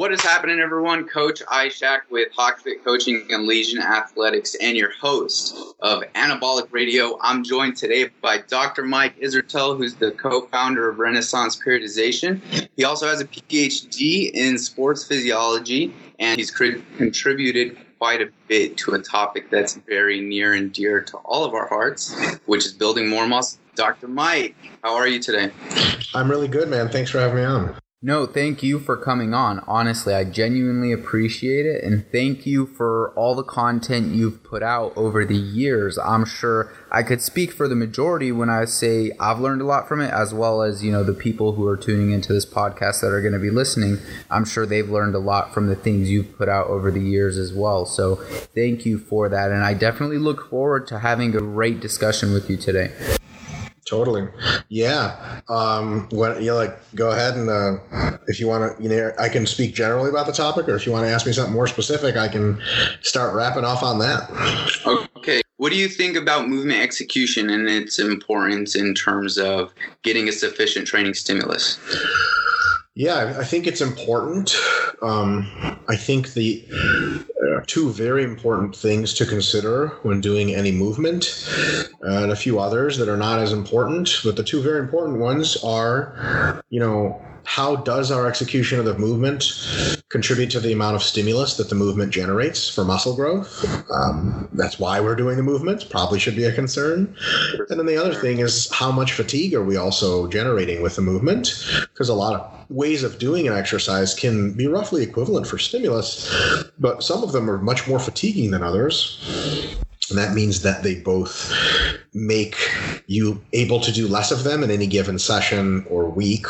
What is happening, everyone? Coach Ishak with HawkFit Coaching and Legion Athletics, and your host of Anabolic Radio. I'm joined today by Dr. Mike Israetel, who's the co-founder of Renaissance Periodization. He also has a PhD in sports physiology, and he's contributed quite a bit to a topic that's very near and dear to all of our hearts, which is building more muscle. Dr. Mike, how are you today? I'm really good, man. Thanks for having me on. No, thank you for coming on. Honestly, I genuinely appreciate it. And thank you for all the content you've put out over the years. I'm sure I could speak for the majority when I say I've learned a lot from it, as well as, you know, the people who are tuning into this podcast that are going to be listening. I'm sure they've learned a lot from the things you've put out over the years as well. So thank you for that. And I definitely look forward to having a great discussion with you today. Totally. Yeah. Um, you like, go ahead and uh, if you want to, you know, I can speak generally about the topic, or if you want to ask me something more specific, I can start rapping off on that. Okay. What do you think about movement execution and its importance in terms of getting a sufficient training stimulus? Yeah, I think it's important. Um, I think the uh, two very important things to consider when doing any movement, and a few others that are not as important, but the two very important ones are, you know, how does our execution of the movement contribute to the amount of stimulus that the movement generates for muscle growth? Um, that's why we're doing the movement. Probably should be a concern. And then the other thing is how much fatigue are we also generating with the movement? Because a lot of ways of doing an exercise can be roughly equivalent for stimulus, but some of them are much more fatiguing than others. And that means that they both make you able to do less of them in any given session or week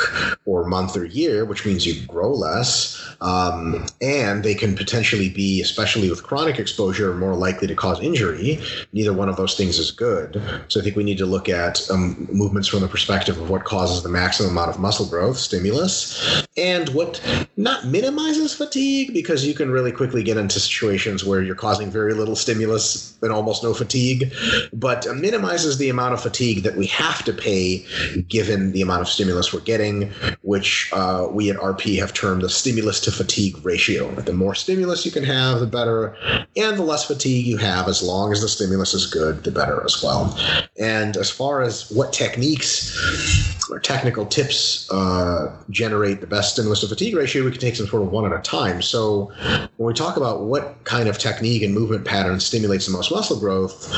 or month or year, which means you grow less. Um, and they can potentially be, especially with chronic exposure, more likely to cause injury. Neither one of those things is good. So I think we need to look at um, movements from the perspective of what causes the maximum amount of muscle growth, stimulus, and what not minimizes fatigue, because you can really quickly get into situations where you're causing very little stimulus and almost no fatigue, but minimizes the amount of fatigue that we have to pay given the amount of stimulus we're getting, which uh, we at RP have termed the stimulus to fatigue ratio. The more stimulus you can have, the better, and the less fatigue you have, as long as the stimulus is good, the better as well. And as far as what techniques or technical tips uh, generate the best stimulus to fatigue ratio, we can take some sort of one at a time. So when we talk about what kind of technique and movement pattern stimulates the most muscle growth,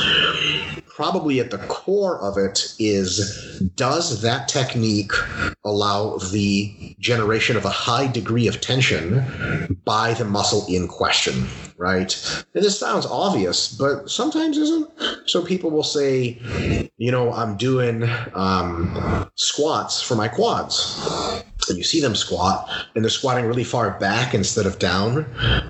probably at the core of it is does that technique allow the generation of a high degree of tension by the muscle in question, right? And this sounds obvious, but sometimes isn't. So people will say, you know, I'm doing um, squats for my quads and you see them squat and they're squatting really far back instead of down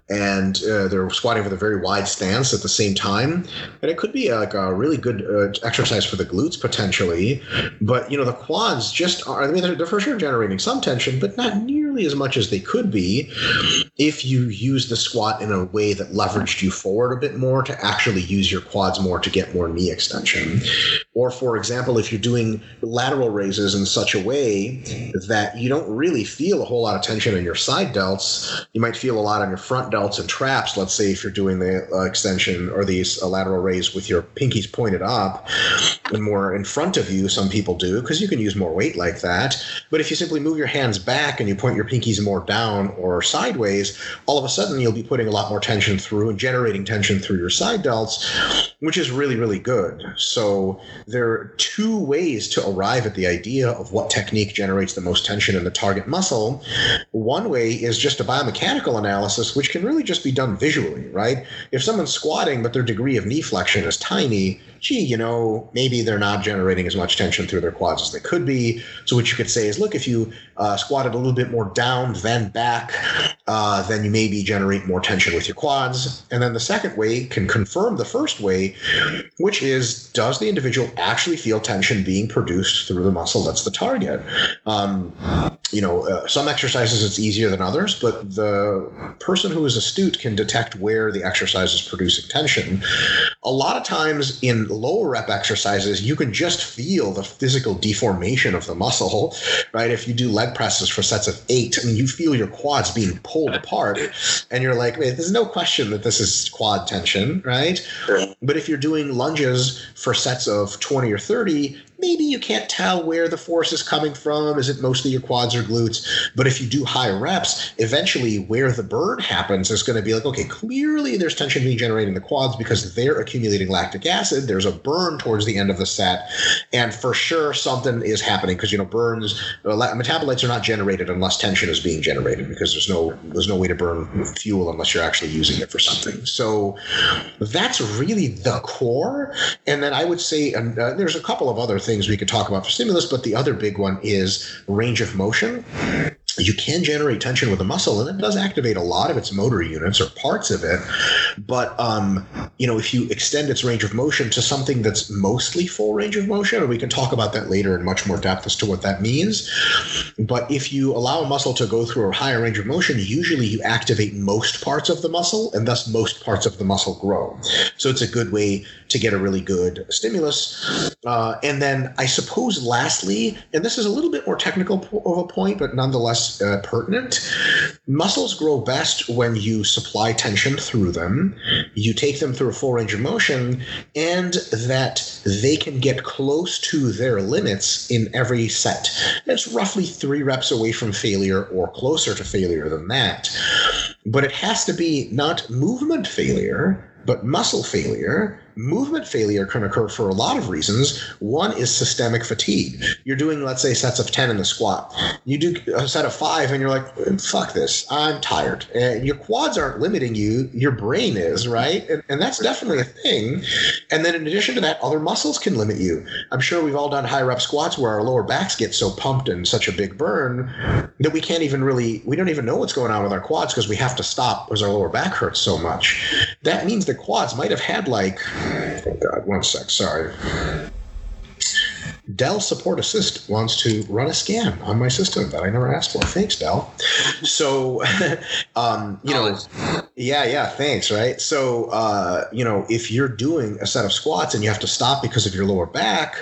and uh, they're squatting with a very wide stance at the same time and it could be uh, like a really good uh, exercise for the glutes potentially but you know the quads just are i mean they're, they're for sure generating some tension but not nearly as much as they could be if you use the squat in a way that leveraged you forward a bit more to actually use your quads more to get more knee extension. Or for example if you're doing lateral raises in such a way that you don't don't really feel a whole lot of tension in your side delts. You might feel a lot on your front delts and traps. Let's say if you're doing the uh, extension or these uh, lateral raise with your pinkies pointed up and more in front of you, some people do because you can use more weight like that. But if you simply move your hands back and you point your pinkies more down or sideways, all of a sudden you'll be putting a lot more tension through and generating tension through your side delts, which is really, really good. So there are two ways to arrive at the idea of what technique generates the most tension in the target muscle. One way is just a biomechanical analysis, which can really just be done visually, right? If someone's squatting, but their degree of knee flexion is tiny, gee, you know, maybe they're not generating as much tension through their quads as they could be. So what you could say is, look, if you uh, squatted a little bit more down than back, uh, then you maybe generate more tension with your quads. And then the second way can confirm the first way, which is, does the individual actually feel tension being produced through the muscle that's the target? Um, you know, uh, some exercises it's easier than others, but the person who is astute can detect where the exercise is producing tension. A lot of times in lower rep exercises, you can just feel the physical deformation of the muscle, right? If you do leg presses for sets of eight, I mean, you feel your quads being pulled apart, and you're like, wait, there's no question that this is quad tension, right? But if you're doing lunges for sets of 20 or 30, maybe you can't tell where the force is coming from. Is it mostly your quads or glutes? But if you do high reps, eventually where the burn happens is going to be like, okay, clearly there's tension being generated in the quads because they're accumulating lactic acid. There's a burn towards the end of the set. And for sure, something is happening because, you know, burns, uh, metabolites are not generated unless tension is being generated because there's no, there's no way to burn fuel unless you're actually using it for something. So that's really the core. And then I would say, uh, there's a couple of other things things we could talk about for stimulus, but the other big one is range of motion. You can generate tension with a muscle and it does activate a lot of its motor units or parts of it but um, you know if you extend its range of motion to something that's mostly full range of motion and we can talk about that later in much more depth as to what that means but if you allow a muscle to go through a higher range of motion usually you activate most parts of the muscle and thus most parts of the muscle grow so it's a good way to get a really good stimulus uh, and then i suppose lastly and this is a little bit more technical of a point but nonetheless uh, pertinent. Muscles grow best when you supply tension through them, you take them through a full range of motion, and that they can get close to their limits in every set. It's roughly three reps away from failure or closer to failure than that. But it has to be not movement failure, but muscle failure movement failure can occur for a lot of reasons. One is systemic fatigue. You're doing, let's say, sets of 10 in the squat. You do a set of five and you're like, fuck this, I'm tired. And your quads aren't limiting you, your brain is, right? And, and that's definitely a thing. And then in addition to that, other muscles can limit you. I'm sure we've all done high rep squats where our lower backs get so pumped and such a big burn that we can't even really, we don't even know what's going on with our quads because we have to stop because our lower back hurts so much. That means the quads might have had like Oh God, one sec. Sorry. Dell Support Assist wants to run a scan on my system that I never asked for. Thanks, Dell. So, um, you know, yeah, yeah, thanks, right? So, uh, you know, if you're doing a set of squats and you have to stop because of your lower back,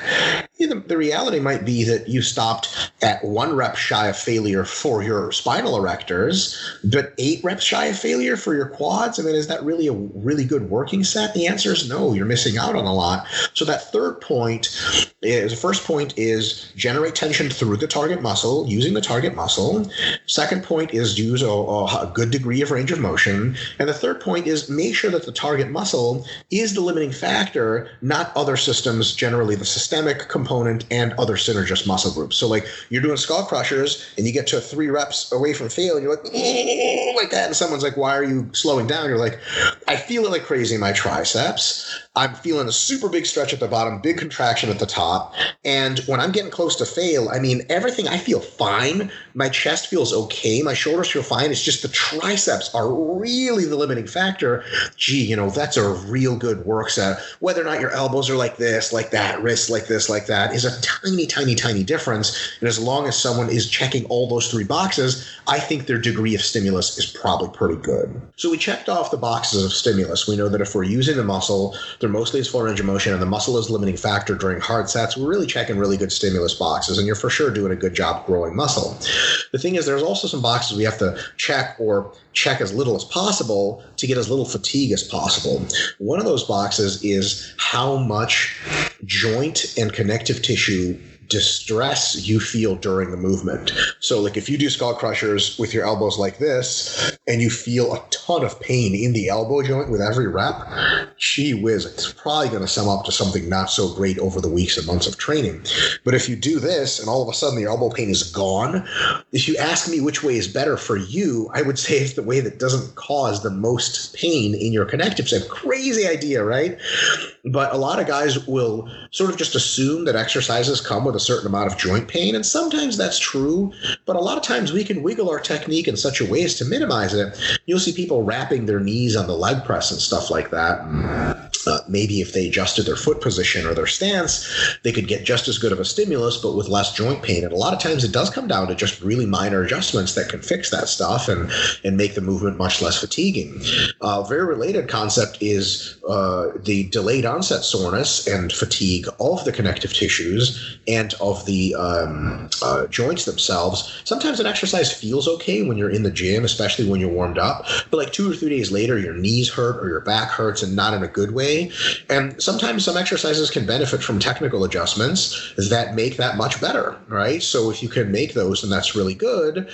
the, the reality might be that you stopped at one rep shy of failure for your spinal erectors, but eight reps shy of failure for your quads. I mean, is that really a really good working set? The answer is no. You're missing out on a lot. So that third point is the first point is generate tension through the target muscle using the target muscle. Second point is use a, a good degree of range of motion, and the third point is make sure that the target muscle is the limiting factor, not other systems. Generally, the systemic component component and other synergist muscle groups. So like you're doing skull crushers and you get to three reps away from fail and you're like mm, like that and someone's like why are you slowing down? You're like I feel it like crazy in my triceps. I'm feeling a super big stretch at the bottom, big contraction at the top. And when I'm getting close to fail, I mean, everything, I feel fine. My chest feels okay. My shoulders feel fine. It's just the triceps are really the limiting factor. Gee, you know, that's a real good work set. Whether or not your elbows are like this, like that, wrists like this, like that, is a tiny, tiny, tiny difference. And as long as someone is checking all those three boxes, I think their degree of stimulus is probably pretty good. So we checked off the boxes of stimulus. We know that if we're using the muscle, they're mostly as full range of motion, and the muscle is limiting factor during hard sets. We're really checking really good stimulus boxes, and you're for sure doing a good job growing muscle. The thing is, there's also some boxes we have to check or check as little as possible to get as little fatigue as possible. One of those boxes is how much joint and connective tissue distress you feel during the movement. So, like if you do skull crushers with your elbows like this and you feel a ton of pain in the elbow joint with every rep, gee whiz, it's probably going to sum up to something not so great over the weeks and months of training. But if you do this and all of a sudden the elbow pain is gone, if you ask me which way is better for you, I would say it's the way that doesn't cause the most pain in your connective tissue. Crazy idea, right? But a lot of guys will sort of just assume that exercises come with a certain amount of joint pain. And sometimes that's true, but a lot of times we can wiggle our technique in such a way as to minimize it. You'll see people wrapping their knees on the leg press and stuff like that. uh, maybe if they adjusted their foot position or their stance, they could get just as good of a stimulus, but with less joint pain. And a lot of times it does come down to just really minor adjustments that can fix that stuff and, and make the movement much less fatiguing. A uh, very related concept is uh, the delayed onset soreness and fatigue of the connective tissues and of the um, uh, joints themselves. Sometimes an exercise feels okay when you're in the gym, especially when you're warmed up, but like two or three days later, your knees hurt or your back hurts and not in a good way. And sometimes some exercises can benefit from technical adjustments that make that much better, right? So if you can make those, then that's really good.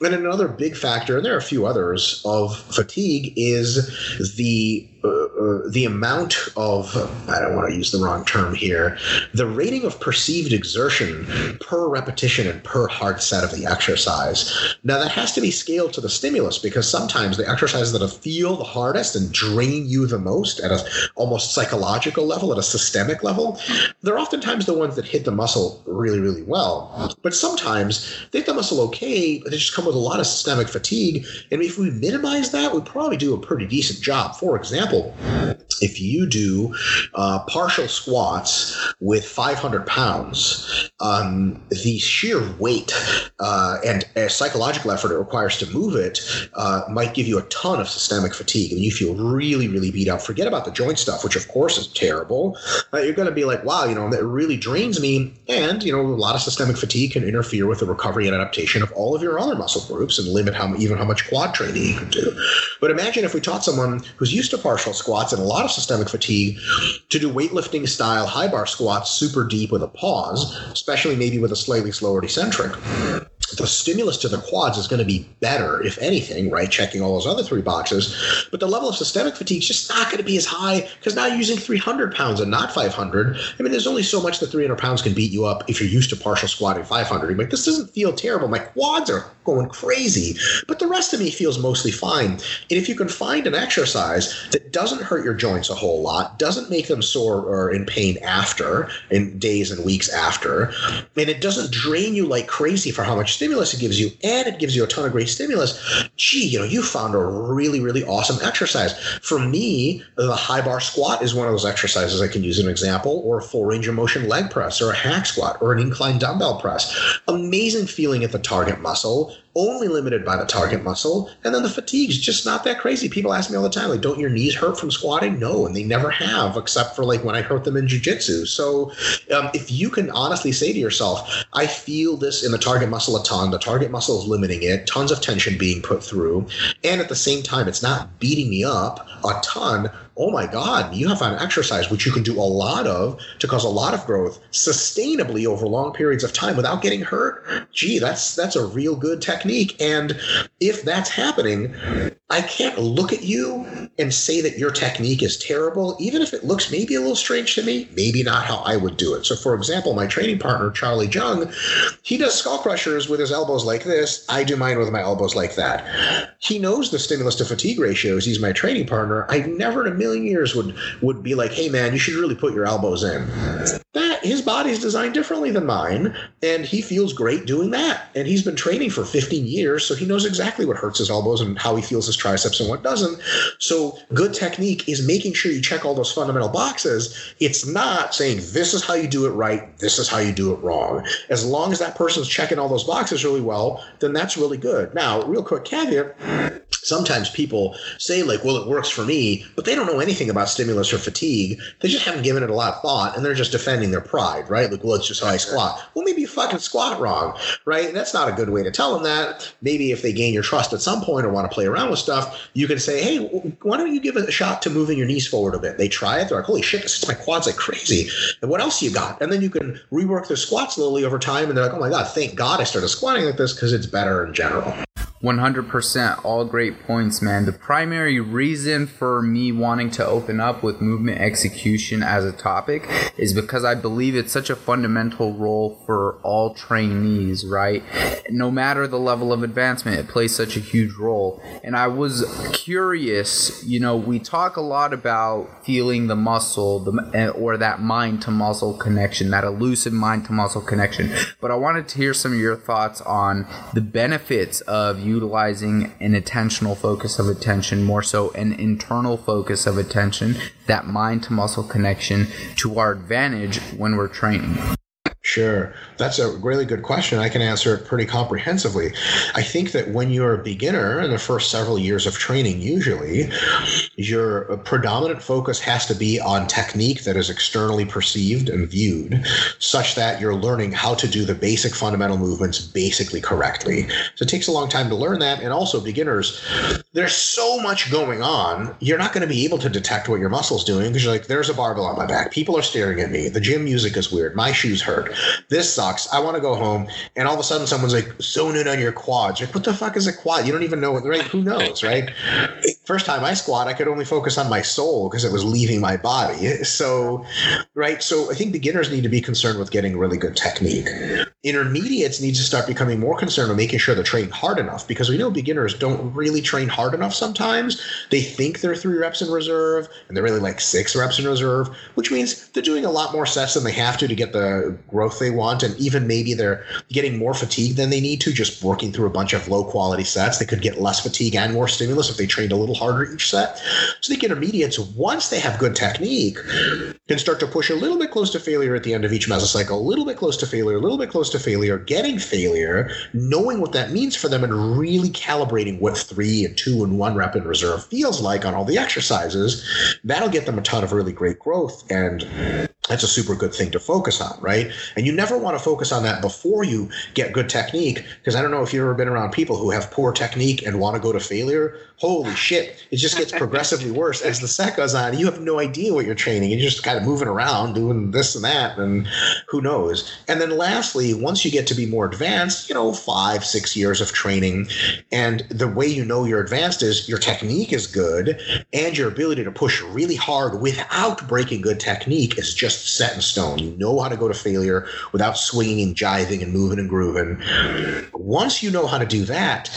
And another big factor, and there are a few others, of fatigue is the uh, the amount of I don't want to use the wrong term here, the rating of perceived exertion per repetition and per hard set of the exercise. Now that has to be scaled to the stimulus because sometimes the exercises that feel the hardest and drain you the most at a almost psychological level, at a systemic level, they're oftentimes the ones that hit the muscle really, really well. But sometimes they hit the muscle okay, but they just come with a lot of systemic fatigue. And if we minimize that, we probably do a pretty decent job. For example, if you do uh, partial squats with 500 pounds, um, the sheer weight uh, and a psychological effort it requires to move it uh, might give you a ton of systemic fatigue, and you feel really, really beat up. Forget about the joint stuff, which of course is terrible. Uh, you're going to be like, wow, you know, that really drains me, and you know, a lot of systemic fatigue can interfere with the recovery and adaptation of all of your other muscle groups and limit how even how much quad training you can do. But imagine if we taught someone who's used to partial partial squats and a lot of systemic fatigue to do weightlifting style high bar squats super deep with a pause, especially maybe with a slightly slower eccentric the stimulus to the quads is going to be better, if anything, right? Checking all those other three boxes. But the level of systemic fatigue is just not going to be as high because now you're using 300 pounds and not 500. I mean, there's only so much that 300 pounds can beat you up if you're used to partial squatting 500. Like, this doesn't feel terrible. My quads are going crazy, but the rest of me feels mostly fine. And if you can find an exercise that doesn't hurt your joints a whole lot, doesn't make them sore or in pain after, in days and weeks after, and it doesn't drain you like crazy for how much stimulus it gives you, and it gives you a ton of great stimulus, gee, you know, you found a really, really awesome exercise. For me, the high bar squat is one of those exercises I can use as an example, or a full range of motion leg press, or a hack squat, or an incline dumbbell press. Amazing feeling at the target muscle only limited by the target muscle. And then the fatigue's just not that crazy. People ask me all the time, like, don't your knees hurt from squatting? No, and they never have, except for like when I hurt them in jujitsu. So um, if you can honestly say to yourself, I feel this in the target muscle a ton, the target muscle is limiting it, tons of tension being put through, and at the same time, it's not beating me up a ton oh my God, you have an exercise which you can do a lot of to cause a lot of growth sustainably over long periods of time without getting hurt. Gee, that's that's a real good technique. And if that's happening, I can't look at you and say that your technique is terrible, even if it looks maybe a little strange to me, maybe not how I would do it. So, for example, my training partner, Charlie Jung, he does skull crushers with his elbows like this. I do mine with my elbows like that. He knows the stimulus to fatigue ratios. He's my training partner. I never in a million years would, would be like, hey, man, you should really put your elbows in. That his body's designed differently than mine, and he feels great doing that. And he's been training for 15 years, so he knows exactly what hurts his elbows and how he feels his triceps and what doesn't. So good technique is making sure you check all those fundamental boxes. It's not saying this is how you do it right, this is how you do it wrong. As long as that person's checking all those boxes really well, then that's really good. Now, real quick caveat sometimes people say like well it works for me but they don't know anything about stimulus or fatigue they just haven't given it a lot of thought and they're just defending their pride right like well it's just how i squat well maybe you fucking squat wrong right and that's not a good way to tell them that maybe if they gain your trust at some point or want to play around with stuff you can say hey why don't you give it a shot to moving your knees forward a bit? They try it. They're like holy shit this is my quads like crazy. And what else you got? And then you can rework their squat slowly over time and they're like oh my god thank god i started squatting like this because it's better in general 100% all great points man. The primary reason for me wanting to open up with movement execution as a topic is because i believe it's such a fundamental role for all trainees right? No matter the level of advancement it plays such a huge role. And i was curious you know we talk a lot about feeling the muscle the, eh, or that mind to muscle connection that elusive mind to muscle connection. But i wanted to hear some of your thoughts on the benefits of utilizing an attentional focus of attention, more so an internal focus of attention, that mind to muscle connection to our advantage when we're training? Sure. That's a really good question. I can answer it pretty comprehensively. I think that when you're a beginner in the first several years of training, usually your uh, predominant focus has to be on technique that is externally perceived and viewed, such that you're learning how to do the basic fundamental movements basically correctly. So it takes a long time to learn that. And also, beginners, there's so much going on, you're not going to be able to detect what your muscle's doing because you're like, there's a barbell on my back. People are staring at me. The gym music is weird. My shoes hurt this sucks. I want to go home. And all of a sudden, someone's like, zone in on your quads. Like, what the fuck is a quad? You don't even know what, right? Who knows, right? First time I squat, I could only focus on my soul because it was leaving my body. So, right. So I think beginners need to be concerned with getting really good technique. Intermediates need to start becoming more concerned with making sure they're training hard enough because we know beginners don't really train hard enough sometimes. They think they're three reps in reserve and they're really like six reps in reserve, which means they're doing a lot more sets than they have to to get the growth they want. And even maybe they're getting more fatigue than they need to just working through a bunch of low quality sets. They could get less fatigue and more stimulus if they trained a little harder each set. So the intermediates, once they have good technique, can start to push a little bit close to failure at the end of each mesocycle, a little bit close to failure, a little bit close to failure, getting failure, knowing what that means for them, and really calibrating what three and two and one rep in reserve feels like on all the exercises. That'll get them a ton of really great growth. And that's a super good thing to focus on, right? And you never want to focus on that before you get good technique, because I don't know if you've ever been around people who have poor technique and want to go to failure. Holy shit, it just gets progressively worse as the set goes on. You have no idea what you're training. You're just kind of moving around, doing this and that, and who knows. And then lastly, once you get to be more advanced, you know, five, six years of training, and the way you know you're advanced is your technique is good, and your ability to push really hard without breaking good technique is just just set in stone. You know how to go to failure without swinging and jiving and moving and grooving. Once you know how to do that,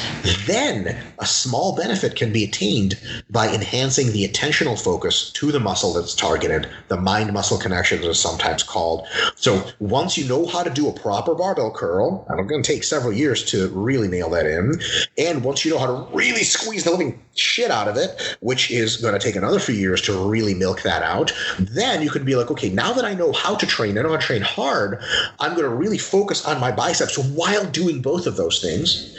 then a small benefit can be attained by enhancing the attentional focus to the muscle that's targeted. The mind muscle connection is sometimes called. So once you know how to do a proper barbell curl, and I'm going to take several years to really nail that in, and once you know how to really squeeze the living shit out of it, which is going to take another few years to really milk that out, then you could be like, okay, now that I know how to train, and I know how to train hard, I'm going to really focus on my biceps while doing both of those things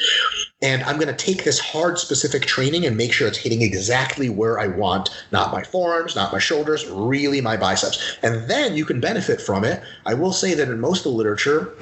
and I'm going to take this hard specific training and make sure it's hitting exactly where I want, not my forearms, not my shoulders, really my biceps. And then you can benefit from it. I will say that in most of the literature,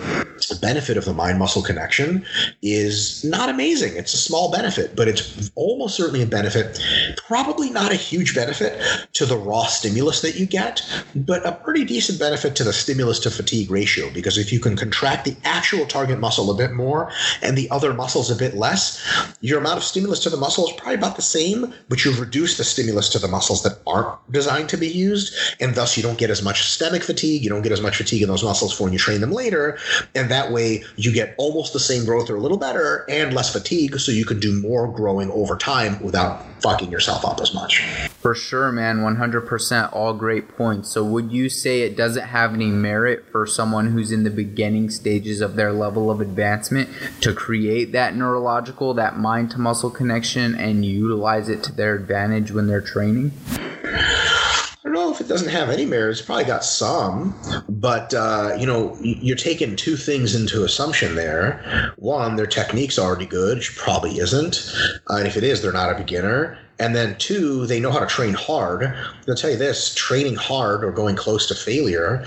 the benefit of the mind muscle connection is not amazing. It's a small benefit, but it's almost certainly a benefit. Probably not a huge benefit to the raw stimulus that you get, but a pretty decent benefit to the stimulus to fatigue ratio because if you can contract the actual target muscle a bit more and the other muscles a bit less, less, your amount of stimulus to the muscle is probably about the same, but you've reduced the stimulus to the muscles that aren't designed to be used, and thus you don't get as much systemic fatigue. You don't get as much fatigue in those muscles for when you train them later, and that way you get almost the same growth or a little better and less fatigue, so you can do more growing over time without fucking yourself up as much. For sure, man. 100% all great points. So, would you say it doesn't have any merit for someone who's in the beginning stages of their level of advancement to create that neurological? That mind to muscle connection, and utilize it to their advantage when they're training? I don't know if it doesn't have any merit. It's probably got some, but uh, you know, you're taking two things into assumption there. One, their technique's already good, which probably isn't, uh, and if it is, they're not a beginner. And then two, they know how to train hard. I'll tell you this: training hard or going close to failure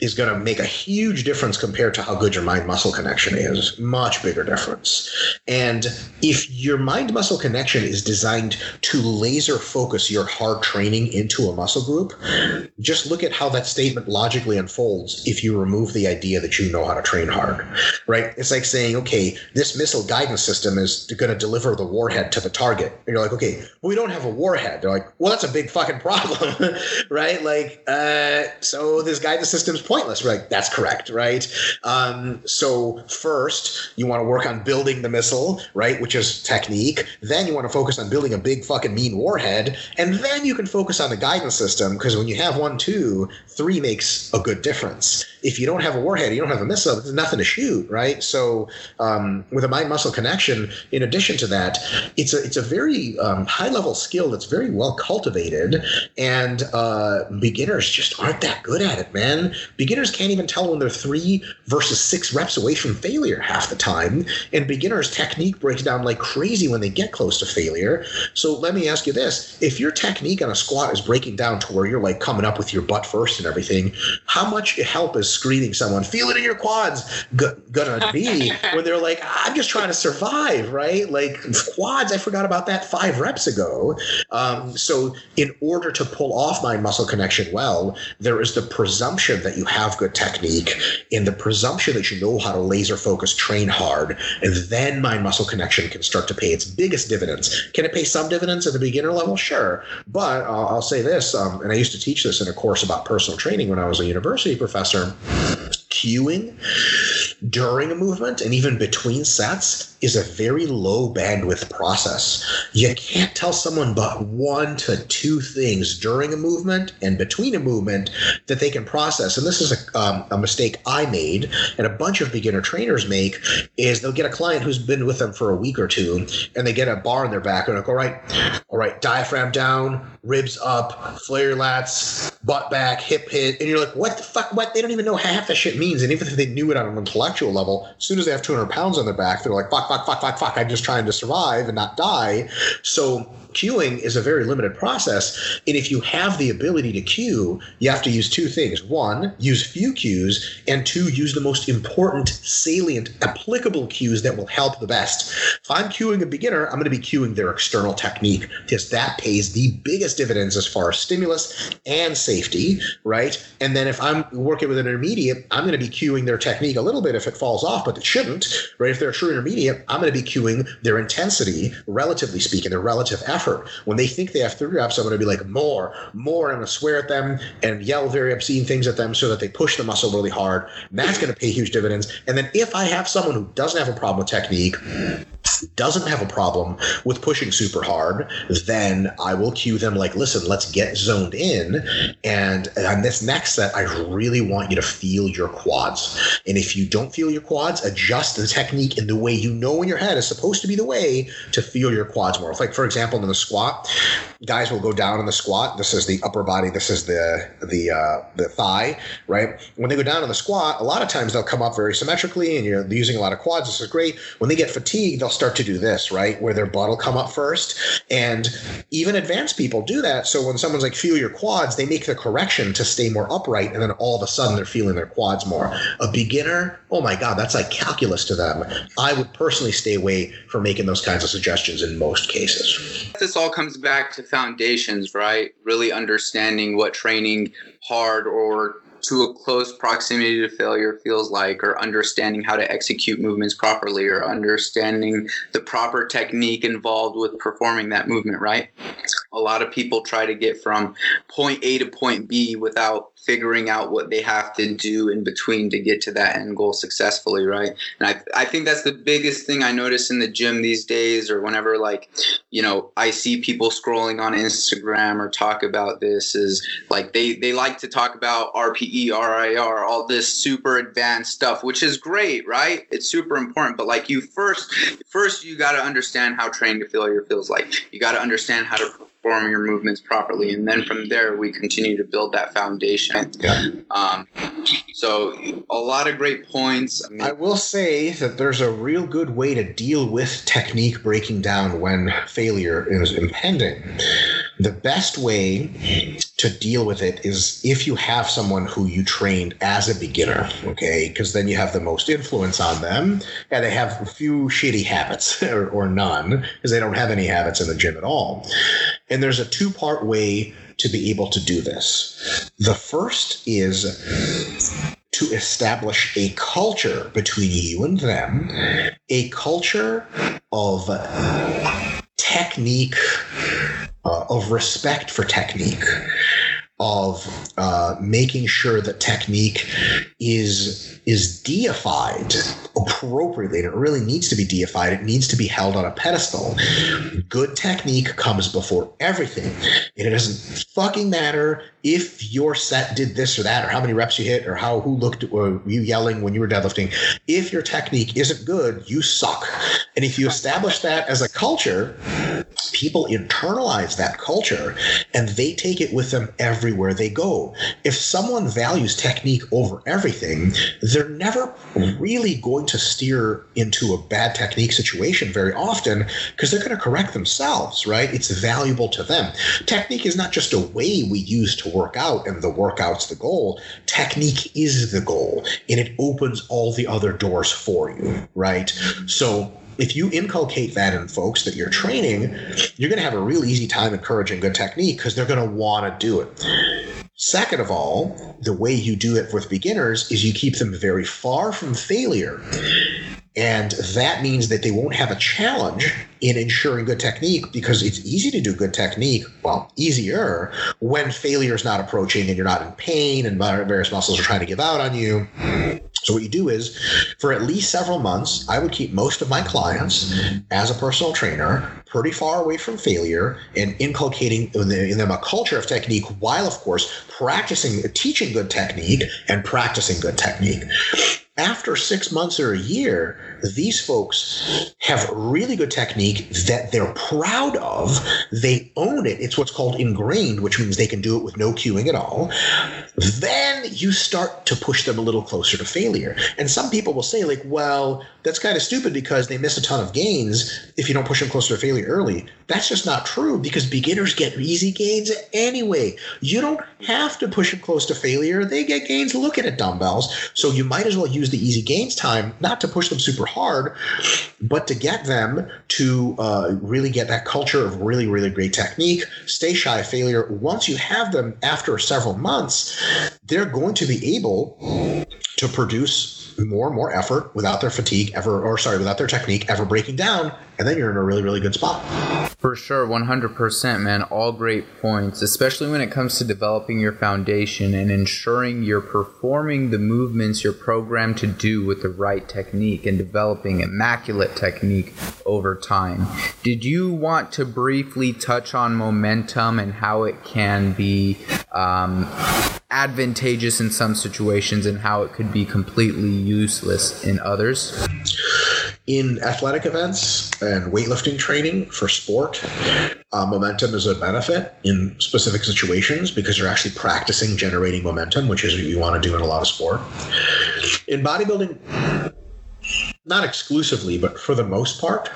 is going to make a huge difference compared to how good your mind muscle connection is. Much bigger difference. And if your mind muscle connection is designed to laser focus your hard training into a muscle group, just look at how that statement logically unfolds if you remove the idea that you know how to train hard. Right? It's like saying, okay, this missile guidance system is going to deliver the warhead to the target. And you're like, okay, we don't have a warhead. They're like, well, that's a big fucking problem, right? Like, uh, so this guidance system's pointless. We're like, that's correct, right? Um, so first, you want to work on building the missile, right, which is technique. Then you want to focus on building a big fucking mean warhead, and then you can focus on the guidance system because when you have one, two, three makes a good difference. If you don't have a warhead, you don't have a missile. There's nothing to shoot, right? So um, with a mind muscle connection, in addition to that, it's a it's a very um, high level skill that's very well cultivated, and uh, beginners just aren't that good at it, man. Beginners can't even tell when they're three versus six reps away from failure half the time, and beginners' technique breaks down like crazy when they get close to failure. So let me ask you this: If your technique on a squat is breaking down to where you're like coming up with your butt first and everything, how much help is screaming someone "feel it in your quads" g- gonna be when they're like, "I'm just trying to survive," right? Like quads, I forgot about that five reps ago. Um, so, in order to pull off mind muscle connection well, there is the presumption that you have good technique and the presumption that you know how to laser focus, train hard, and then mind muscle connection can start to pay its biggest dividends. Can it pay some dividends at the beginner level? Sure. But uh, I'll say this, um, and I used to teach this in a course about personal training when I was a university professor cueing during a movement and even between sets is a very low bandwidth process. You can't tell someone but one to two things during a movement and between a movement that they can process. And this is a, um, a mistake I made and a bunch of beginner trainers make is they'll get a client who's been with them for a week or two and they get a bar in their back and they're like, all right, all right, diaphragm down, ribs up, flare lats, butt back, hip hit. And you're like, what the fuck? What? They don't even know half that shit means. And even if they knew it on an intellectual level, as soon as they have 200 pounds on their back, they're like, fuck, fuck, fuck, fuck, fuck. I'm just trying to survive and not die. So cueing is a very limited process. And if you have the ability to cue, you have to use two things. One, use few cues, and two, use the most important, salient, applicable cues that will help the best. If I'm cueing a beginner, I'm going to be cueing their external technique because that pays the biggest dividends as far as stimulus and safety, right? And then if I'm working with an intermediate, I'm going to be cueing their technique a little bit if it falls off, but it shouldn't, right? If they're a true intermediate, I'm going to be cueing their intensity, relatively speaking, their relative effort. When they think they have three reps, I'm going to be like, more, more. I'm going to swear at them and yell very obscene things at them so that they push the muscle really hard. And that's going to pay huge dividends. And then if I have someone who doesn't have a problem with technique, doesn't have a problem with pushing super hard, then I will cue them like, listen, let's get zoned in. And on this next set, I really want you to feel your quads. And if you don't feel your quads, adjust the technique in the way you know in your head is supposed to be the way to feel your quads more. Like, for example, in the squat, guys will go down in the squat. This is the upper body, this is the the uh, the thigh, right? When they go down in the squat, a lot of times they'll come up very symmetrically and you're using a lot of quads. This is great. When they get fatigued, they'll start to do this, right? Where their butt will come up first. And even advanced people do that. So when someone's like, feel your quads, they make the correction to stay more upright. And then all of a sudden they're feeling their quads more. A beginner, oh my God, that's like calculus to them. I would personally stay away from making those kinds of suggestions in most cases. This all comes back to foundations, right? Really understanding what training hard or to a close proximity to failure feels like, or understanding how to execute movements properly, or understanding the proper technique involved with performing that movement, right? A lot of people try to get from point A to point B without figuring out what they have to do in between to get to that end goal successfully, right? And I, I think that's the biggest thing I notice in the gym these days, or whenever, like, you know, I see people scrolling on Instagram or talk about this, is like they, they like to talk about RPE, RIR, all this super advanced stuff, which is great, right? It's super important. But like you first, first you got to understand how training to failure feels like. You got to understand how to perform your movements properly, and then from there we continue to build that foundation. Yeah. Um, so a lot of great points. I, mean, I will say that there's a real good way to deal with technique breaking down when failure is impending. The best way to deal with it is if you have someone who you trained as a beginner, okay? Because then you have the most influence on them, and they have a few shitty habits or, or none, because they don't have any habits in the gym at all. And there's a two part way to be able to do this. The first is to establish a culture between you and them, a culture of technique, uh, of respect for technique, of uh, making sure that technique is is deified appropriately. And it really needs to be deified. It needs to be held on a pedestal. Good technique comes before everything. And it doesn't fucking matter if your set did this or that or how many reps you hit or how who looked or you yelling when you were deadlifting. If your technique isn't good you suck. And if you establish that as a culture people internalize that culture and they take it with them everywhere they go if someone values technique over everything they're never really going to steer into a bad technique situation very often because they're going to correct themselves right it's valuable to them technique is not just a way we use to work out and the workout's the goal. Technique is the goal and it opens all the other doors for you, right? So if you inculcate that in folks that you're training, you're going to have a real easy time encouraging good technique because they're going to want to do it. Second of all, the way you do it with beginners is you keep them very far from failure. And that means that they won't have a challenge in ensuring good technique because it's easy to do good technique, well, easier when failure is not approaching and you're not in pain and various muscles are trying to give out on you. So what you do is, for at least several months, I would keep most of my clients as a personal trainer pretty far away from failure and inculcating in them a culture of technique while, of course, practicing, teaching good technique and practicing good technique after six months or a year, these folks have really good technique that they're proud of. They own it. It's what's called ingrained, which means they can do it with no cueing at all. Then you start to push them a little closer to failure. And some people will say, like, well, that's kind of stupid because they miss a ton of gains if you don't push them closer to failure early. That's just not true because beginners get easy gains anyway. You don't have to push them close to failure. They get gains looking at dumbbells. So you might as well use the easy gains time, not to push them super hard, but to get them to uh, really get that culture of really, really great technique, stay shy of failure. Once you have them after several months, they're going to be able to produce more and more effort without their fatigue ever, or sorry, without their technique ever breaking down, and then you're in a really, really good spot. For sure, 100%, man. All great points, especially when it comes to developing your foundation and ensuring you're performing the movements you're programmed to do with the right technique and developing immaculate technique over time. Did you want to briefly touch on momentum and how it can be um, advantageous in some situations and how it could be completely useless in others? In athletic events and weightlifting training for sport, uh, momentum is a benefit in specific situations because you're actually practicing generating momentum, which is what you want to do in a lot of sport. In bodybuilding, not exclusively, but for the most part,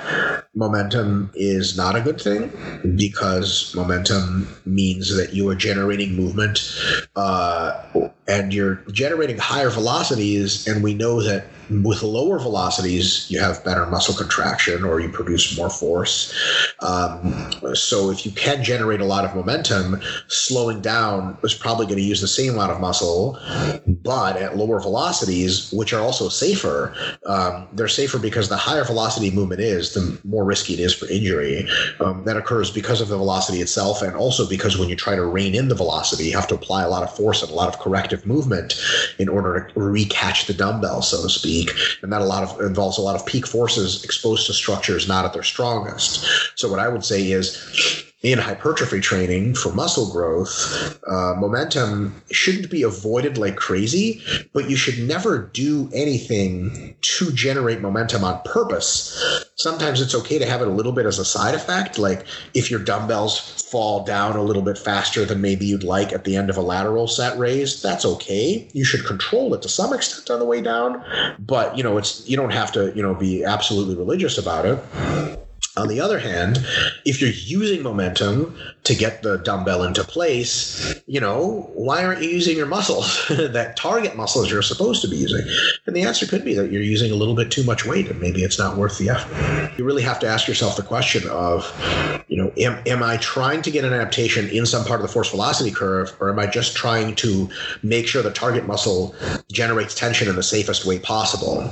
momentum is not a good thing because momentum means that you are generating movement uh, and you're generating higher velocities. And we know that with lower velocities, you have better muscle contraction or you produce more force. Um, so if you can generate a lot of momentum, slowing down is probably going to use the same amount of muscle, but at lower velocities, which are also safer. Um, they're safer because the higher velocity movement is, the more risky it is for injury. Um, that occurs because of the velocity itself, and also because when you try to rein in the velocity, you have to apply a lot of force and a lot of corrective movement in order to recatch the dumbbell, so to speak peak, and that a lot of involves a lot of peak forces exposed to structures not at their strongest. So what I would say is in hypertrophy training for muscle growth, uh, momentum shouldn't be avoided like crazy, but you should never do anything to generate momentum on purpose. Sometimes it's okay to have it a little bit as a side effect, like if your dumbbells fall down a little bit faster than maybe you'd like at the end of a lateral set raise, that's okay. You should control it to some extent on the way down, but you know, it's you don't have to, you know, be absolutely religious about it. On the other hand, if you're using momentum to get the dumbbell into place, you know, why aren't you using your muscles, that target muscles you're supposed to be using? And the answer could be that you're using a little bit too much weight and maybe it's not worth the effort. You really have to ask yourself the question of, you know, am, am I trying to get an adaptation in some part of the force velocity curve or am I just trying to make sure the target muscle generates tension in the safest way possible?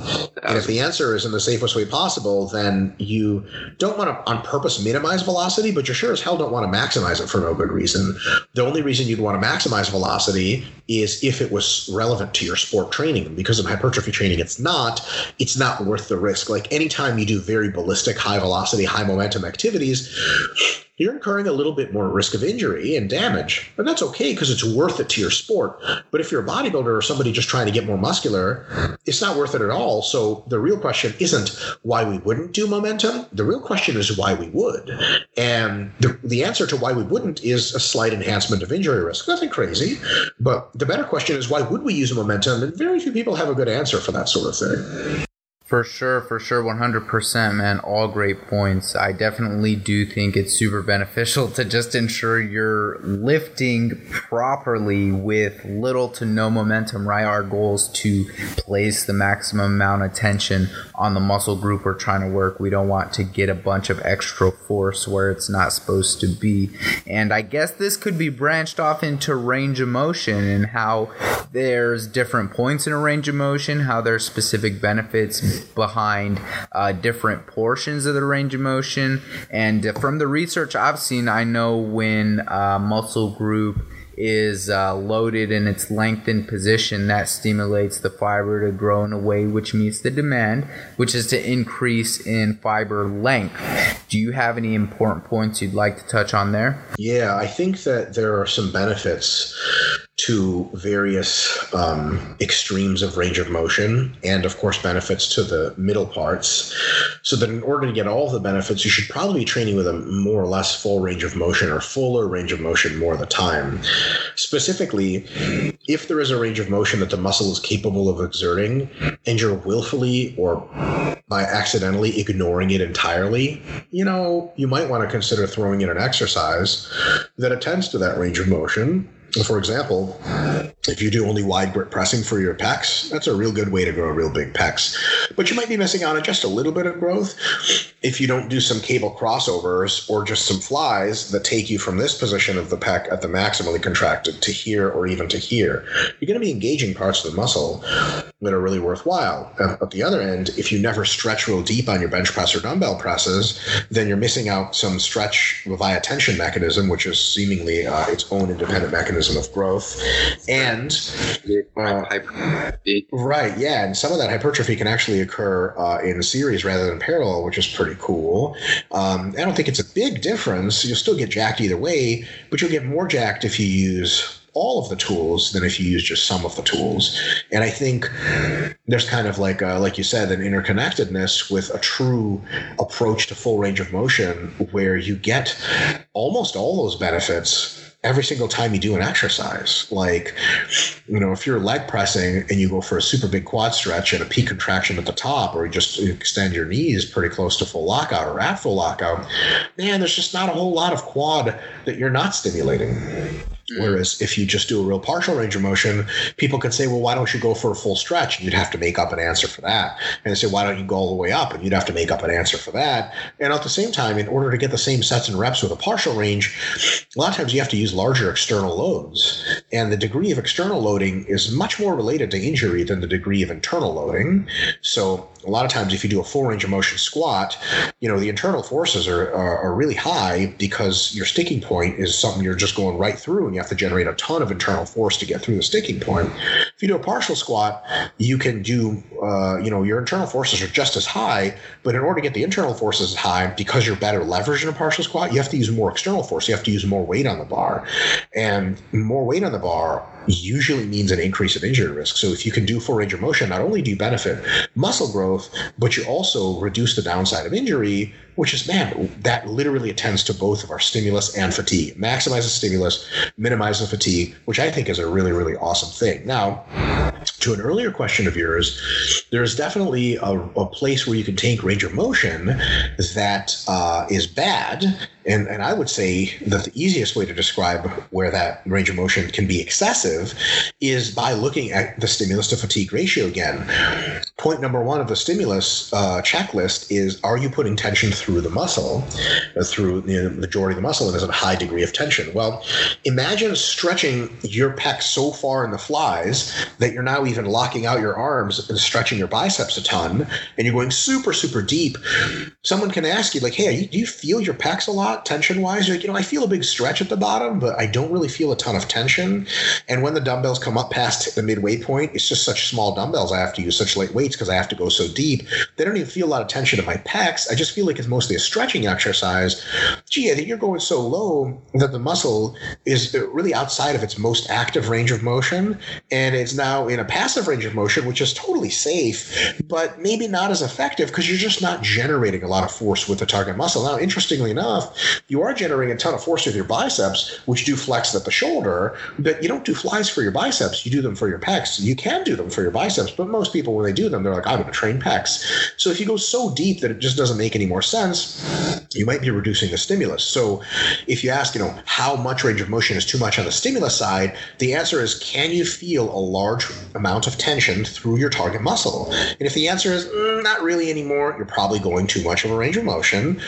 And if the answer is in the safest way possible, then you don't want to on purpose minimize velocity, but you sure as hell don't want to maximize it for no good reason. The only reason you'd want to maximize velocity is if it was relevant to your sport training. Because of hypertrophy training, it's not, it's not worth the risk. Like anytime you do very ballistic, high velocity, high momentum activities, you're incurring a little bit more risk of injury and damage. And that's okay because it's worth it to your sport. But if you're a bodybuilder or somebody just trying to get more muscular, it's not worth it at all. So the real question isn't why we wouldn't do momentum. The real question is why we would. And the, the answer to why we wouldn't is a slight enhancement of injury risk. Nothing crazy. But the better question is why would we use momentum? And very few people have a good answer for that sort of thing. For sure, for sure, 100%, man. All great points. I definitely do think it's super beneficial to just ensure you're lifting properly with little to no momentum, right? Our goal is to place the maximum amount of tension on the muscle group we're trying to work. We don't want to get a bunch of extra force where it's not supposed to be. And I guess this could be branched off into range of motion and how there's different points in a range of motion, how there's specific benefits behind uh, different portions of the range of motion. And from the research I've seen, I know when a muscle group is uh, loaded in its lengthened position, that stimulates the fiber to grow in a way which meets the demand, which is to increase in fiber length. Do you have any important points you'd like to touch on there? Yeah, I think that there are some benefits to various um, extremes of range of motion and of course benefits to the middle parts. So that in order to get all the benefits you should probably be training with a more or less full range of motion or fuller range of motion more of the time. Specifically if there is a range of motion that the muscle is capable of exerting and you're willfully or by accidentally ignoring it entirely you know you might want to consider throwing in an exercise that attends to that range of motion for example, if you do only wide grip pressing for your pecs, that's a real good way to grow real big pecs. But you might be missing out on just a little bit of growth if you don't do some cable crossovers or just some flies that take you from this position of the pec at the maximally contracted to here or even to here. You're going to be engaging parts of the muscle that are really worthwhile. At the other end, if you never stretch real deep on your bench press or dumbbell presses, then you're missing out some stretch via tension mechanism, which is seemingly uh, its own independent mechanism of growth. And uh, right, yeah, and some of that hypertrophy can actually occur uh, in series rather than parallel, which is pretty cool. Um, I don't think it's a big difference. You'll still get jacked either way, but you'll get more jacked if you use all of the tools than if you use just some of the tools. And I think there's kind of like, a, like you said, an interconnectedness with a true approach to full range of motion where you get almost all those benefits every single time you do an exercise. Like, you know, if you're leg pressing and you go for a super big quad stretch and a peak contraction at the top, or you just extend your knees pretty close to full lockout or at full lockout, man, there's just not a whole lot of quad that you're not stimulating. Mm. Whereas if you just do a real partial range of motion, people could say, well, why don't you go for a full stretch? And you'd have to make up an answer for that. And they say, why don't you go all the way up? And you'd have to make up an answer for that. And at the same time, in order to get the same sets and reps with a partial range, a lot of times you have to use larger external loads. And the degree of external loading is much more related to injury than the degree of internal loading. So a lot of times if you do a full range of motion squat, you know, the internal forces are, are, are really high because your sticking point is something you're just going right through and you have to generate a ton of internal force to get through the sticking point. If you do a partial squat, you can do, uh, you know, your internal forces are just as high, but in order to get the internal forces high, because you're better leveraged in a partial squat, you have to use more external force. You have to use more weight on the bar. And more weight on the bar usually means an increase of injury risk. So if you can do full range of motion, not only do you benefit muscle growth, but you also reduce the downside of injury, which is, man, that literally attends to both of our stimulus and fatigue. maximizes the stimulus, minimizes the fatigue, which I think is a really, really awesome thing. Now, to an earlier question of yours, there's definitely a, a place where you can take range of motion that uh, is bad. And, and I would say that the easiest way to describe where that range of motion can be excessive is by looking at the stimulus to fatigue ratio again. Point number one of the stimulus uh, checklist is are you putting tension through the muscle, uh, through the majority of the muscle, and it a high degree of tension? Well, imagine stretching your pecs so far in the flies that you're now even locking out your arms and stretching your biceps a ton, and you're going super, super deep. Someone can ask you, like, hey, you, do you feel your pecs a lot tension wise? You're Like, you know, I feel a big stretch at the bottom, but I don't really feel a ton of tension. And when the dumbbells come up past the midway point, it's just such small dumbbells. I have to use such light weights because I have to go so deep. They don't even feel a lot of tension in my pecs. I just feel like it's mostly a stretching exercise. Gee, I think you're going so low that the muscle is really outside of its most active range of motion, and it's now in a passive range of motion, which is totally safe, but maybe not as effective because you're just not generating a lot of force with the target muscle. Now, interestingly enough, you are generating a ton of force with your biceps, which do flex at the shoulder, but you don't do flies for your biceps. You do them for your pecs. You can do them for your biceps, but most people, when they do them, they're like, I'm going to train pecs. So if you go so deep that it just doesn't make any more sense, you might be reducing the stimulus. So if you ask, you know, how much range of motion is too much on the stimulus side, the answer is, can you feel a large amount of tension through your target muscle? And if the answer is mm, not really anymore, you're probably going too much of a range of motion.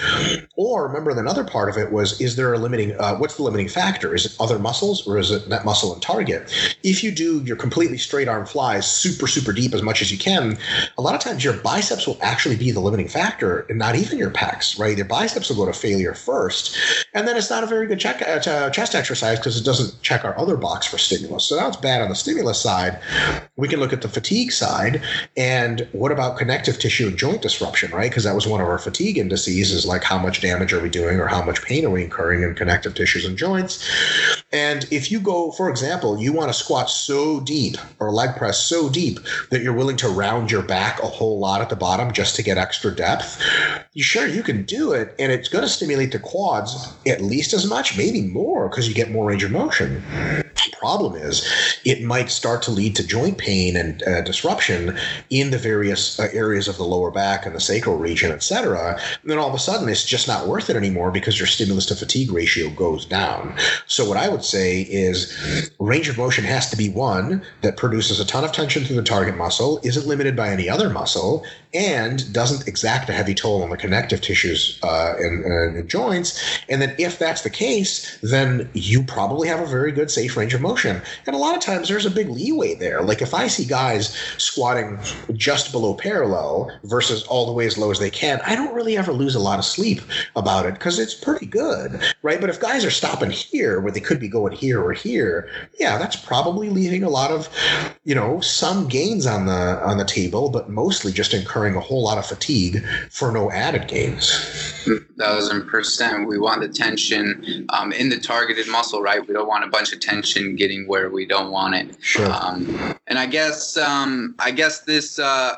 Or remember, another part of it was, is there a limiting, uh, what's the limiting factor? Is it other muscles or is it that muscle and target? If you do your completely straight arm flies super, super deep as much as you can, a lot of times your biceps will actually be the limiting factor and not even your right? Your biceps will go to failure first. And then it's not a very good check, uh, chest exercise because it doesn't check our other box for stimulus. So now it's bad on the stimulus side. We can look at the fatigue side. And what about connective tissue and joint disruption, right? Because that was one of our fatigue indices is like how much damage are we doing or how much pain are we incurring in connective tissues and joints. And if you go, for example, you want to squat so deep or leg press so deep that you're willing to round your back a whole lot at the bottom just to get extra depth, you sure you can do it. And it's going to stimulate the quads at least as much, maybe more, because you get more range of motion. Problem is, it might start to lead to joint pain and uh, disruption in the various uh, areas of the lower back and the sacral region, etc. And then all of a sudden, it's just not worth it anymore because your stimulus to fatigue ratio goes down. So, what I would say is range of motion has to be one that produces a ton of tension through the target muscle, isn't limited by any other muscle, and doesn't exact a heavy toll on the connective tissues uh, and, and joints. And then, if that's the case, then you probably have a very good safe range of motion. And a lot of times, there's a big leeway there. Like if I see guys squatting just below parallel versus all the way as low as they can, I don't really ever lose a lot of sleep about it because it's pretty good, right? But if guys are stopping here where they could be going here or here, yeah, that's probably leaving a lot of, you know, some gains on the on the table, but mostly just incurring a whole lot of fatigue for no added gains. Thousand percent. We want the tension um, in the targeted muscle, right? We don't want a bunch of tension getting where we don't want it. Sure. Um, and I guess um, I guess this uh,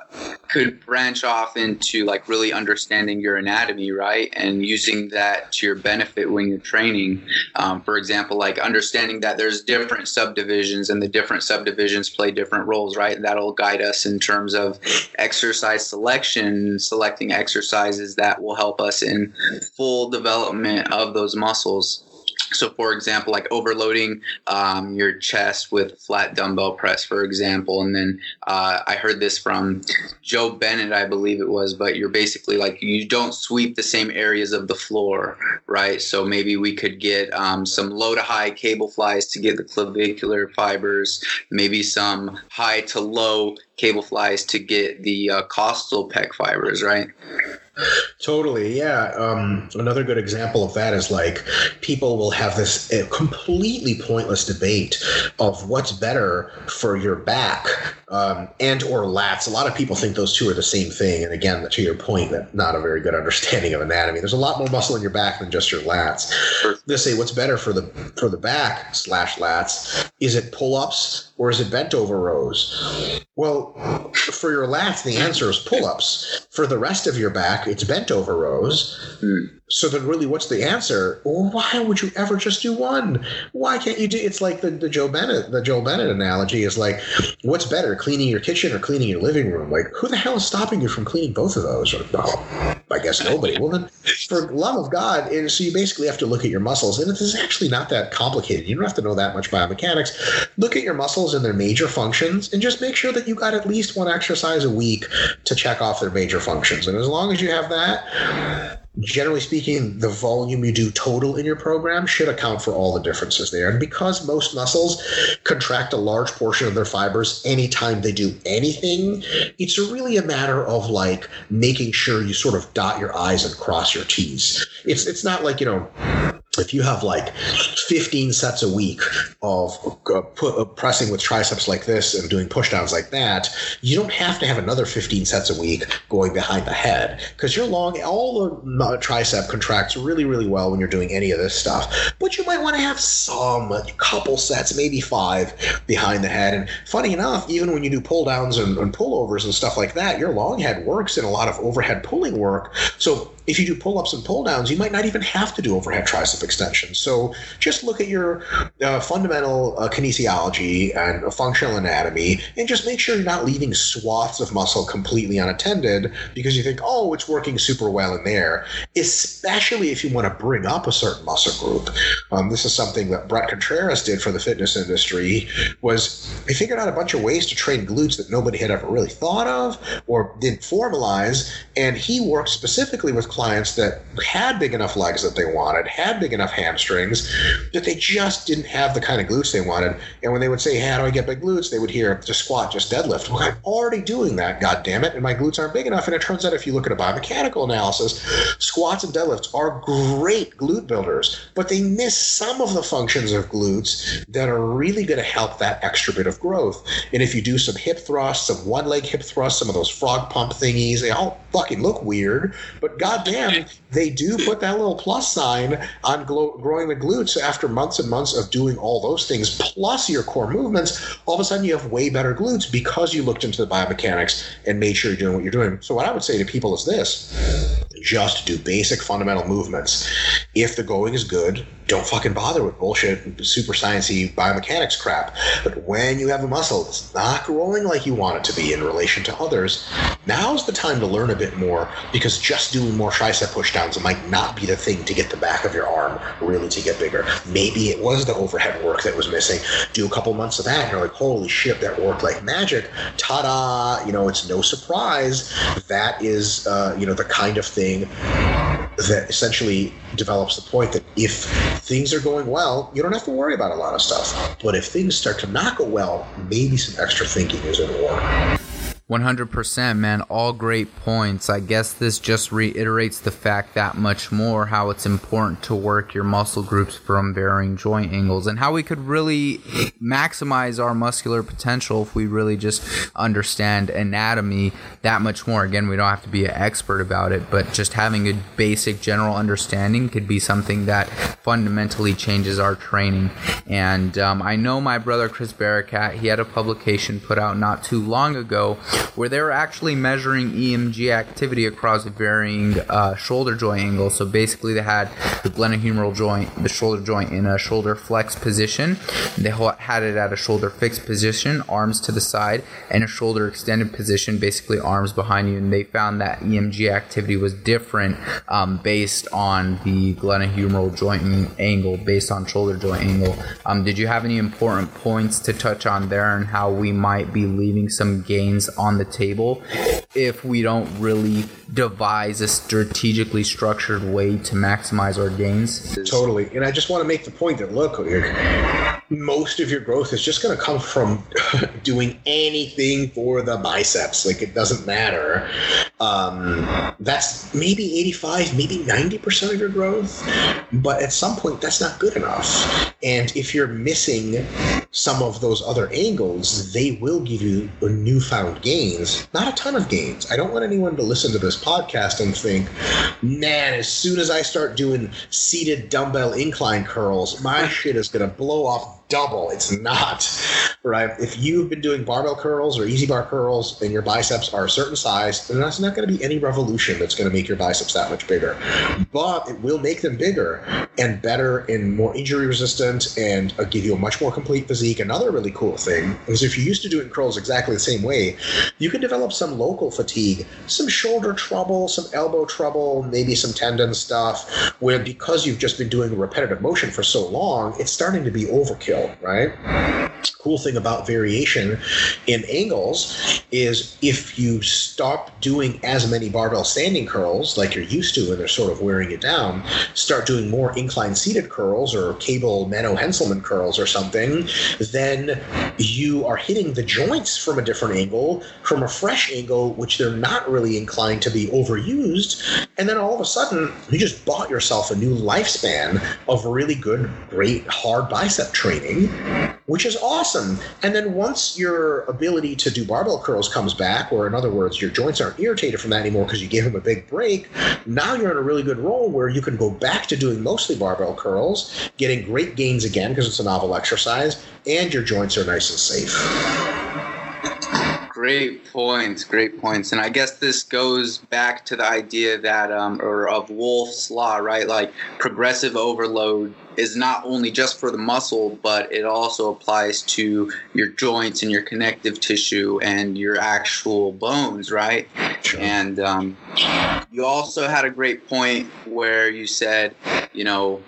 could branch off into like really understanding your anatomy, right, and using that to your benefit when you're training. Um, for example, like understanding that there's different subdivisions and the different subdivisions play different roles, right? That'll guide us in terms of exercise selection, selecting exercises that will help us in full development of those muscles. So, for example, like overloading um, your chest with flat dumbbell press, for example. And then uh, I heard this from Joe Bennett, I believe it was, but you're basically like you don't sweep the same areas of the floor, right? So maybe we could get um, some low to high cable flies to get the clavicular fibers, maybe some high to low cable flies to get the uh, costal pec fibers, right? Totally, yeah. Um, another good example of that is like people will have this completely pointless debate of what's better for your back um, and or lats. A lot of people think those two are the same thing, and again, to your point, that not a very good understanding of anatomy. There's a lot more muscle in your back than just your lats. They say what's better for the for the back slash lats. Is it pull ups? Or is it bent over rows? Well, for your lats, the answer is pull ups. For the rest of your back, it's bent over rows. Hmm. So then, really, what's the answer? Why would you ever just do one? Why can't you do? It's like the, the Joe Bennett the Joe Bennett analogy is like, what's better, cleaning your kitchen or cleaning your living room? Like, who the hell is stopping you from cleaning both of those? Or, oh, I guess nobody. Well, then, for love of God, and so you basically have to look at your muscles, and it is actually not that complicated. You don't have to know that much biomechanics. Look at your muscles and their major functions, and just make sure that you got at least one exercise a week to check off their major functions. And as long as you have that, generally speaking, the volume you do total in your program should account for all the differences there. And because most muscles contract a large portion of their fibers anytime they do anything, it's really a matter of like making sure you sort of dot your I's and cross your T's. It's it's not like, you know, if you have like 15 sets a week of uh, put, uh, pressing with triceps like this and doing pushdowns like that, you don't have to have another 15 sets a week going behind the head because you're long. All the uh, tricep contracts really, really well when you're doing any of this stuff. But you might want to have some, a couple sets, maybe five behind the head. And funny enough, even when you do pull downs and, and pullovers and stuff like that, your long head works in a lot of overhead pulling work. So if you do pull ups and pull downs, you might not even have to do overhead tricep extension. So just look at your uh, fundamental uh, kinesiology and functional anatomy and just make sure you're not leaving swaths of muscle completely unattended because you think, oh, it's working super well in there, especially if you want to bring up a certain muscle group. Um, this is something that Bret Contreras did for the fitness industry was he figured out a bunch of ways to train glutes that nobody had ever really thought of or didn't formalize. And he worked specifically with clients that had big enough legs that they wanted, had big enough hamstrings, that they just didn't have the kind of glutes they wanted. And when they would say, hey, how do I get big glutes? They would hear just squat, just deadlift. Well, I'm already doing that, god damn it, and my glutes aren't big enough. And it turns out if you look at a biomechanical analysis, squats and deadlifts are great glute builders, but they miss some of the functions of glutes that are really going to help that extra bit of growth. And if you do some hip thrusts, some one leg hip thrusts, some of those frog pump thingies, they all fucking look weird, but goddamn, they do put that little plus sign on glo- growing the glutes after months and months of doing all those things, plus your core movements. All of a sudden, you have way better glutes because you looked into the biomechanics and made sure you're doing what you're doing. So, what I would say to people is this just do basic fundamental movements. If the going is good, don't fucking bother with bullshit, super sciencey biomechanics crap. But when you have a muscle that's not growing like you want it to be in relation to others, now's the time to learn a bit more because just doing more tricep pushdowns might not be the thing to get the back of your arm really to get bigger. Maybe it was the overhead work that was missing. Do a couple months of that, and you're like, holy shit, that worked like magic. Ta da! You know, it's no surprise. That is, uh, you know, the kind of thing that essentially develops the point that if things are going well, you don't have to worry about a lot of stuff. But if things start to not go well, maybe some extra thinking is in order. 100% man. All great points. I guess this just reiterates the fact that much more how it's important to work your muscle groups from varying joint angles and how we could really maximize our muscular potential if we really just understand anatomy that much more. Again we don't have to be an expert about it but just having a basic general understanding could be something that fundamentally changes our training. And um, i know my brother chris barakat he had a publication put out not too long ago where they were actually measuring EMG activity across varying uh, shoulder joint angles. So basically, they had the glenohumeral joint, the shoulder joint, in a shoulder flex position. They had it at a shoulder fixed position, arms to the side, and a shoulder extended position, basically arms behind you. And they found that EMG activity was different um, based on the glenohumeral joint angle, based on shoulder joint angle. Um, did you have any important points to touch on there and how we might be leaving some gains on the table if we don't really devise a strategically structured way to maximize our gains. Totally. And I just want to make the point that look, most of your growth is just going to come from doing anything for the biceps. Like it doesn't matter. Um, that's maybe 85, maybe 90% of your growth. But at some point, that's not good enough. And if you're missing some of those other angles, they will give you newfound gains. Not a ton of gains. I don't want anyone to listen to this podcast and think, man, as soon as I start doing seated dumbbell incline curls, my shit is going to blow off double. It's not. Right? If you've been doing barbell curls or EZ bar curls and your biceps are a certain size, then that's not going to be any revolution that's going to make your biceps that much bigger. But it will make them bigger and better and more injury resistant and uh, give you a much more complete physique. Another really cool thing is if you're used to doing curls exactly the same way, you can develop some local fatigue, some shoulder trouble, some elbow trouble, maybe some tendon stuff, where because you've just been doing repetitive motion for so long, it's starting to be overkill, right? Cool thing about variation in angles is if you stop doing as many barbell standing curls like you're used to and they're sort of wearing it down, start doing more incline seated curls or cable Menno Henselman curls or something, then you are hitting the joints from a different angle, from a fresh angle, which they're not really inclined to be overused. And then all of a sudden, you just bought yourself a new lifespan of really good, great, hard bicep training, which is awesome. And then once your ability to do barbell curls comes back, or in other words, your joints aren't irritated from that anymore because you gave them a big break, now you're in a really good role where you can go back to doing mostly barbell curls, getting great gains again because it's a novel exercise, and your joints are nice and safe. Great points, great points. And I guess this goes back to the idea that, um, or of Wolff's Law, right? Like progressive overload is not only just for the muscle, but it also applies to your joints and your connective tissue and your actual bones, right? Sure. And um, you also had a great point where you said, you know,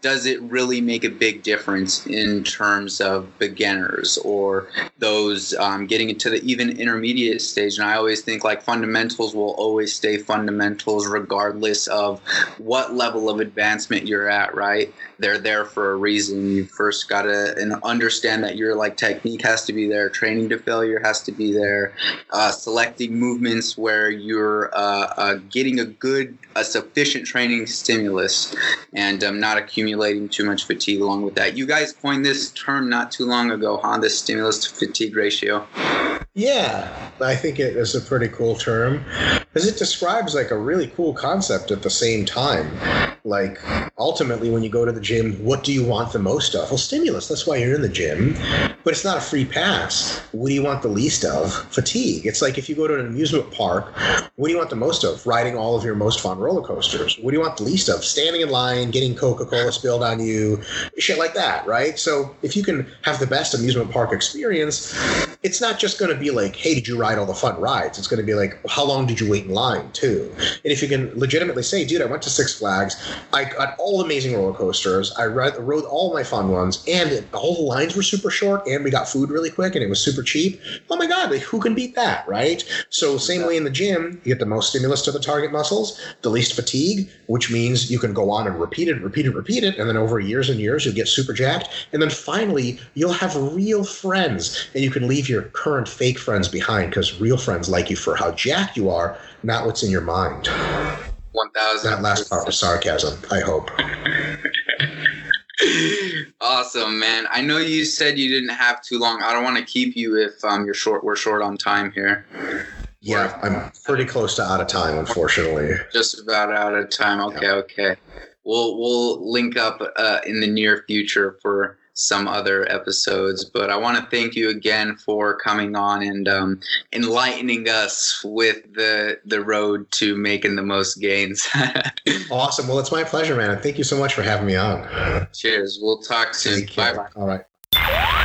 does it really make a big difference in terms of beginners or those um, getting into the even intermediate stage? And I always think like fundamentals will always stay fundamentals regardless of what level of advancement you're at, right? They're there for a reason. You first got to understand that your like technique has to be there, training to failure has to be there, uh, selecting movements where you're uh, uh, getting a good, a sufficient training stimulus, and um, not accumulating too much fatigue along with that. You guys coined this term not too long ago, huh? The stimulus to fatigue ratio. Yeah, I think it is a pretty cool term because it describes like a really cool concept at the same time. Like, ultimately, when you go to the gym, what do you want the most of? Well, stimulus. That's why you're in the gym. But it's not a free pass. What do you want the least of? Fatigue. It's like if you go to an amusement park, what do you want the most of? Riding all of your most fun roller coasters. What do you want the least of? Standing in line, getting Coca Cola spilled on you, shit like that, right? So if you can have the best amusement park experience, it's not just going to be like, hey, did you ride all the fun rides? It's going to be like, how long did you wait in line, too? And if you can legitimately say, dude, I went to Six Flags, I got all amazing roller coasters, I rode, rode all my fun ones, and all the lines were super short, and we got food really quick, and it was super cheap. Oh my God, like, who can beat that, right? So, same way in the gym, you get the most stimulus to the target muscles, the least fatigue, which means you can go on and repeat it, repeat it, repeat it, and then over years and years, you'll get super jacked. And then finally, you'll have real friends, and you can leave your current fake friends behind because real friends like you for how jacked you are, not what's in your mind. 1000. That last part was sarcasm, I hope. awesome, man. I know you said you didn't have too long. I don't want to keep you if um, you're short. We're short on time here. Yeah, I'm pretty close to out of time, unfortunately. Just about out of time. Okay, yeah. okay. We'll we'll link up uh, in the near future for some other episodes. But I want to thank you again for coming on and um, enlightening us with the the road to making the most gains. awesome. Well, it's my pleasure, man. Thank you so much for having me on. Cheers. We'll talk soon. Bye bye. All right.